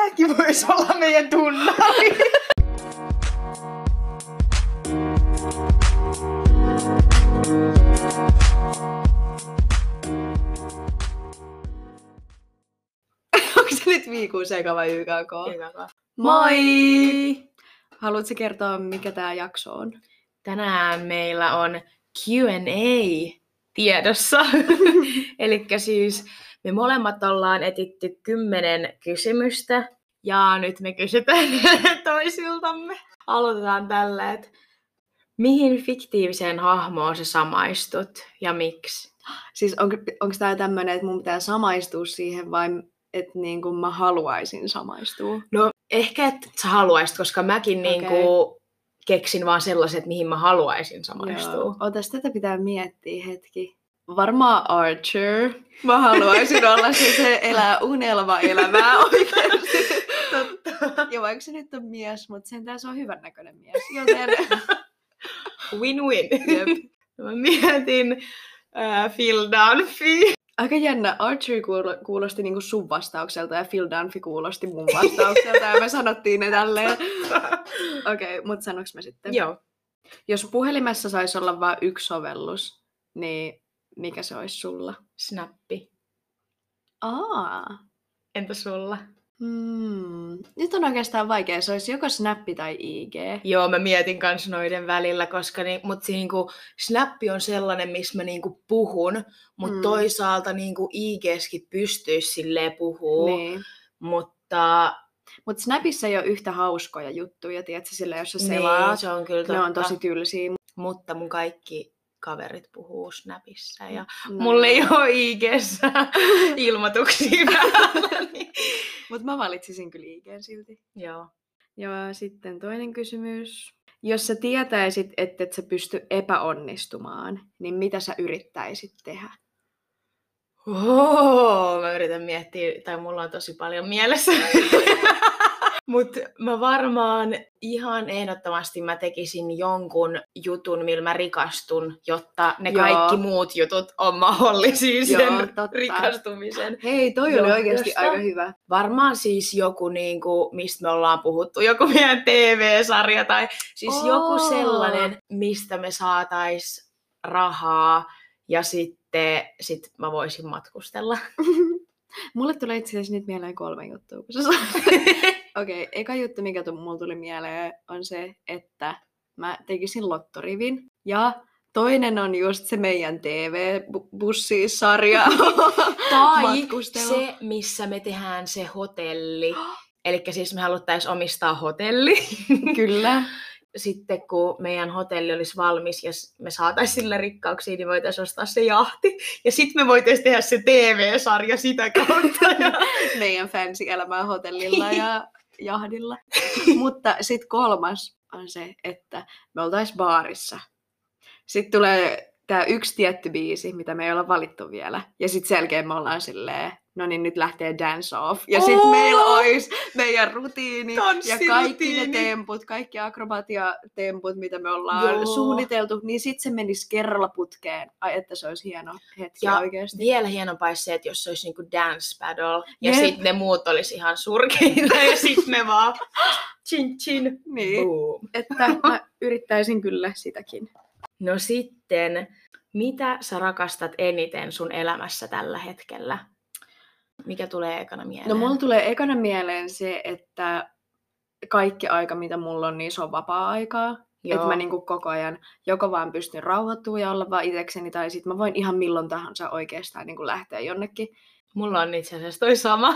Tämäkin voisi olla meidän tunnari. Onko se nyt viikun seka vai YKK? Moi! Haluatko kertoa, mikä tämä jakso on? Tänään meillä on Q&A tiedossa. Eli siis me molemmat ollaan etitty kymmenen kysymystä ja nyt me kysytään toisiltamme. Aloitetaan tällä, että mihin fiktiiviseen hahmoon sä samaistut ja miksi? Siis on, onko tämä tämmöinen, että mun pitää samaistua siihen vai että niin kuin mä haluaisin samaistua? No ehkä, että sä haluaisit, koska mäkin okay. niin kuin keksin vaan sellaiset, mihin mä haluaisin samaistua. Joo. Otas, tätä pitää miettiä hetki. Varmaan Archer. Mä haluaisin olla se, se elää unelma elämää oikeasti. Totta. Ja vaikka se nyt on mies, mutta sentään se on hyvän näköinen mies. Joten... Win-win. Jep. Mä mietin uh, Phil Dunphy. Aika jännä. Archer kuulosti niinku sun vastaukselta ja Phil Dunphy kuulosti mun vastaukselta ja me sanottiin ne tälleen. Okei, okay, mutta sanoks mä sitten? Joo. Jos puhelimessa saisi olla vain yksi sovellus, niin mikä se olisi sulla? Snappi. Aa. Entä sulla? Hmm. Nyt on oikeastaan vaikea. Se olisi joko Snappi tai IG. Joo, mä mietin kans noiden välillä, koska ni, mut niinku, Snappi on sellainen, missä mä niinku puhun, mutta hmm. toisaalta niinku IGskin pystyisi silleen puhua. Niin. Mutta mutta Snapissa ei ole yhtä hauskoja juttuja, tiedätkö, sillä jos sä selaat, niin, se on kyllä totta. ne on tosi tylsiä. Mutta mun kaikki kaverit puhuu Snapissa ja no. mulla ei ole IGssä ilmoituksia niin. Mutta mä valitsisin kyllä IGn silti. Joo. Ja sitten toinen kysymys. Jos sä tietäisit, että et sä pysty epäonnistumaan, niin mitä sä yrittäisit tehdä? Oh, mä yritän miettiä, tai mulla on tosi paljon mielessä. Mutta mä varmaan ihan ehdottomasti mä tekisin jonkun jutun, millä mä rikastun, jotta ne Joo. kaikki muut jutut on mahdollisia sen Joo, totta. rikastumisen. Hei, toi oli oikeasti aika hyvä. Varmaan siis joku, niinku, mistä me ollaan puhuttu, joku meidän TV-sarja tai siis oh. joku sellainen, mistä me saatais rahaa ja sitten sit mä voisin matkustella. Mulle tulee itse asiassa nyt mieleen kolme juttua, kun sä Okei, okay, eka juttu, mikä mulla tuli mieleen, on se, että mä tekisin lottorivin. Ja toinen on just se meidän TV-bussisarja. tai se, missä me tehdään se hotelli. Eli siis me haluttaisiin omistaa hotelli. Kyllä. Sitten kun meidän hotelli olisi valmis ja me saataisiin sille rikkauksia, niin voitaisiin ostaa se jahti. Ja sitten me voitaisiin tehdä se TV-sarja sitä kautta. meidän fancy elämää hotellilla ja jahdilla. Mutta sitten kolmas on se, että me oltaisiin baarissa. Sitten tulee tämä yksi tietty biisi, mitä me ei olla valittu vielä. Ja sitten selkeä me ollaan silleen, no niin nyt lähtee dance off. Ja sitten oh! meillä olisi meidän rutiini ja kaikki ne temput, kaikki akrobatiatemput, mitä me ollaan Joo. suunniteltu, niin sitten se menisi kerralla putkeen. Ai että se olisi hieno hetki ja oikeasti. vielä hienompaa se, että jos se olisi niinku dance battle ja sitten ne muut olisi ihan surkeita ja sitten me vaan chin chin, niin. boom. Että mä yrittäisin kyllä sitäkin. No sitten, mitä sä rakastat eniten sun elämässä tällä hetkellä? Mikä tulee ekana mieleen? No mulla tulee ekana mieleen se, että kaikki aika, mitä mulla on, niin se on vapaa-aikaa. Että mä niinku koko ajan joko vaan pystyn rauhoittumaan ja olla vaan itsekseni, tai sitten mä voin ihan milloin tahansa oikeastaan niinku lähteä jonnekin. Mulla on itse asiassa toi sama.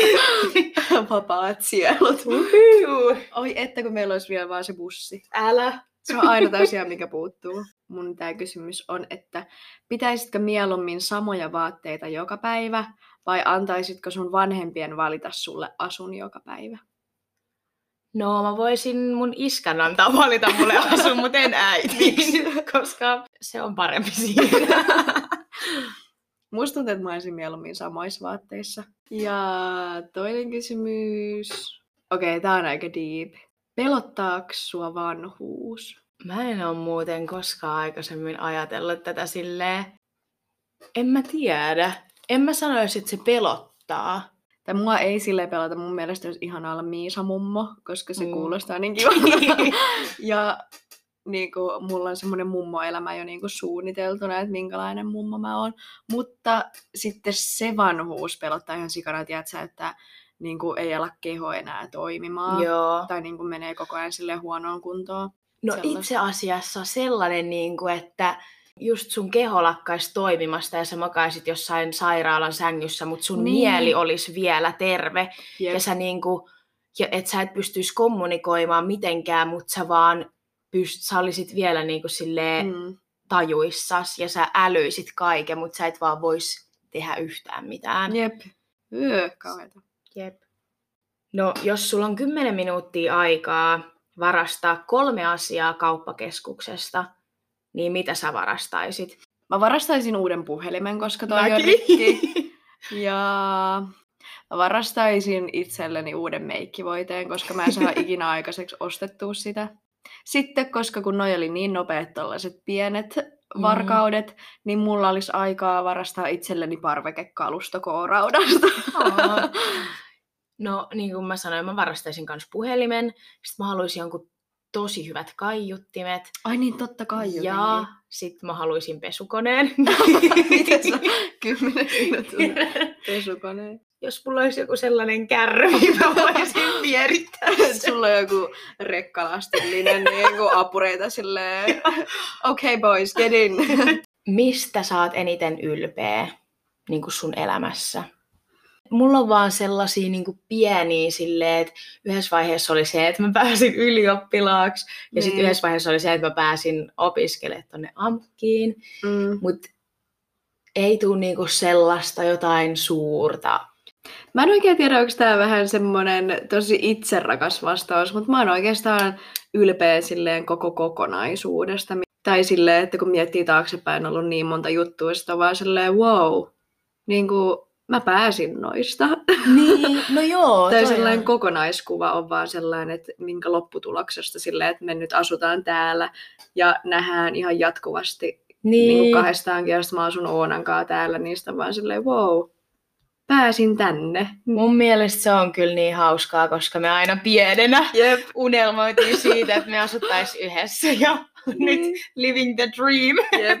Vapaat sielut. Oi, että kun meillä olisi vielä vaan se bussi. Älä. Se on aina asia, mikä puuttuu. Mun tämä kysymys on, että pitäisitkö mieluummin samoja vaatteita joka päivä vai antaisitko sun vanhempien valita sulle asun joka päivä? No mä voisin mun iskän antaa valita mulle asun, mutta en äiti, koska se on parempi siinä. Musta tuntuu, että mä olisin mieluummin samoissa vaatteissa. Ja toinen kysymys. Okei, okay, tää on aika deep. Pelottaako sua vanhuus? Mä en ole muuten koskaan aikaisemmin ajatellut tätä silleen. En mä tiedä. En mä sanoisi, että se pelottaa. Tai mua ei sille pelata, mun mielestä olisi ihana olla Miisa mummo, koska se Mm. kuulostaa niin kivalta. ja niin kuin, mulla on semmoinen mummoelämä jo niin kuin suunniteltuna, että minkälainen mummo mä oon. Mutta sitten se vanhuus pelottaa ihan sikana, tiedätkö, että niin kuin, ei ala keho enää toimimaan. Joo. Tai niin kuin, menee koko ajan sille huonoon kuntoon. No sellaista. itse asiassa sellainen, niin kuin, että just sun keho lakkaisi toimimasta ja sä makaisit jossain sairaalan sängyssä, mutta sun Niin. mieli olisi vielä terve. Jep. Ja sä niin kuin, ja et sä et pystyisi kommunikoimaan mitenkään, mutta sä vaan pyst, sä olisit vielä niin kuin silleen Mm. tajuissas ja sä älyisit kaiken, mutta sä et vaan vois tehdä yhtään mitään. Jep. Yö, kauheeta. Jep. No, jos sulla on 10 minuuttia aikaa varastaa kolme asiaa kauppakeskuksesta, niin mitä sä varastaisit? Mä varastaisin uuden puhelimen, koska toi on Mäkin. rikki. Ja mä varastaisin itselleni uuden meikkivoiteen, koska mä en saa ikinä aikaiseksi ostettua sitä. Sitten, koska kun noi oli niin nopeat tollaset pienet varkaudet, niin mulla olisi aikaa varastaa itselleni parvekekalusto K-raudasta. Aa. No, niin kuin mä sanoin, mä varastaisin myös puhelimen. Sitten mä haluaisin jonkun tosi hyvät kaiuttimet. Ai niin, totta kai ja jotenkin. sitten mä haluaisin pesukoneen. Miten sä kymmenen minuutin pesukoneen? Jos mulla olisi joku sellainen kärry, niin mä voisin vierittää sen. Sulla on joku rekkalastillinen niin kuin apureita silleen, okay boys, get in. Mistä sä oot eniten ylpeä niin kuin sun elämässä? Mulla on vaan sellaisia niin kuin pieniä silleen, että yhdessä vaiheessa oli se, että mä pääsin ylioppilaaksi, ja Niin. sitten yhdessä vaiheessa oli se, että mä pääsin opiskelemaan tonne AMKkiin, Mm. mutta ei tule niinku sellaista jotain suurta. Mä en oikein tiedä, onko tämä vähän semmoinen tosi itserakas vastaus, mutta mä oon oikeastaan ylpeä silleen koko kokonaisuudesta. Tai silleen, että kun miettii taaksepäin, on ollut niin monta juttua, sitten on vaan silleen, wow, niin kuin mä pääsin noista. Niin, no joo. tai sellainen on. kokonaiskuva on vaan sellainen, että minkä lopputuloksesta silleen, että me nyt asutaan täällä ja nähdään ihan jatkuvasti niin. Niin Niin, kuin kahdestaankin, ja sitten mä asun Oonankaa täällä, niin on vaan silleen, wow, pääsin tänne. mun mielestä se on kyllä niin hauskaa, koska me aina pienenä Jep. unelmoitiin siitä, että me asuttaisiin yhdessä ja nyt living the dream. Jep.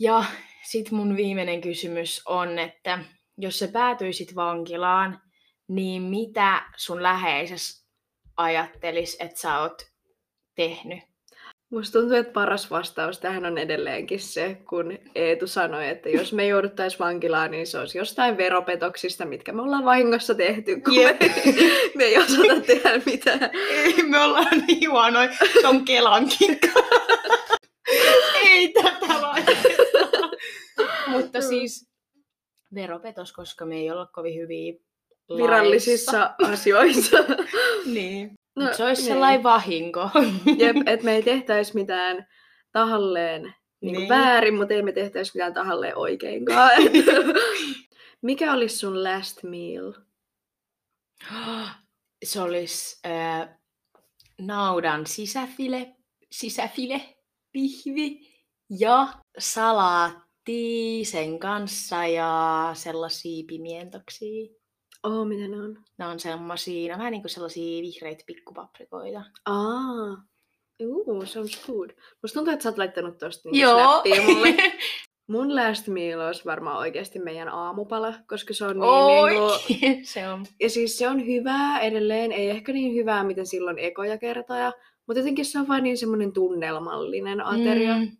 Ja sit mun viimeinen kysymys on, että jos sä päätyisit vankilaan, niin mitä sun läheisessä ajattelis, että sä oot tehnyt? Musta tuntuu, että paras vastaus tähän on edelleenkin se, kun Eetu sanoi, että jos me jouduttaisiin vankilaan, niin se olisi jostain veropetoksista, mitkä me ollaan vahingossa tehty, kun Jep. me, me ei osata tehdä mitään. Ei, me ollaan niin huonoin ton Kelankin kanssa. Ei tätä laiteta. Mutta siis veropetos, koska me ei olla kovin hyviä laissa. Virallisissa asioissa. Niin. No, se olisi niin. sellainen vahinko. Jep, että me ei tehtäisi mitään tahalleen niin Niin. niin. väärin, mutta ei me tehtäisi mitään tahalleen oikeinkaan. Mikä olisi sun last meal? Se olisi äh, naudan sisäfile, sisäfile, pihvi ja salaatti sen kanssa ja sellaisia pimientoksia. Oh, mitä ne on? Ne on semmosia, ne on vähän niin kuin sellaisia vihreitä pikkupaprikoita. Aa, Ooh, sounds good. Musta tuntuu, että sä oot laittanut tosta niinku snappia mulle. Mun last meal olisi varmaan oikeasti meidän aamupala, koska se on niin Oi, niinku... se on. Ja siis se on hyvää edelleen, ei ehkä niin hyvää, mitä silloin ekoja kertoja, mutta jotenkin se on vaan niin semmoinen tunnelmallinen ateria. Mm.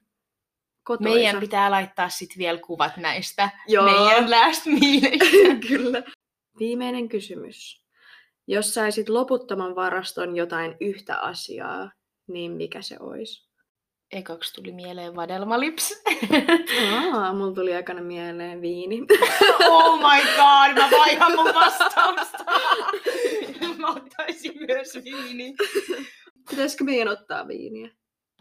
Kotoisa. meidän pitää laittaa sit vielä kuvat näistä Joo. meidän last. Kyllä. Viimeinen kysymys. Jos saisit loputtoman varaston jotain yhtä asiaa, niin mikä se olisi? Ekaksi tuli mieleen vadelmalips. Aa, mulla tuli aikana mieleen viini. oh my god, mä vaihan mun vastausta. mä ottaisin myös viini. Pitäisikö meidän ottaa viiniä?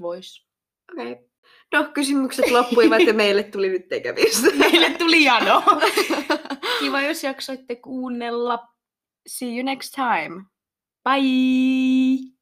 Vois. Okei. Okay. No, kysymykset loppuivat ja meille tuli nyt tekemistä. Meille tuli jano. Kiva, jos jaksoitte kuunnella. See you next time. Bye!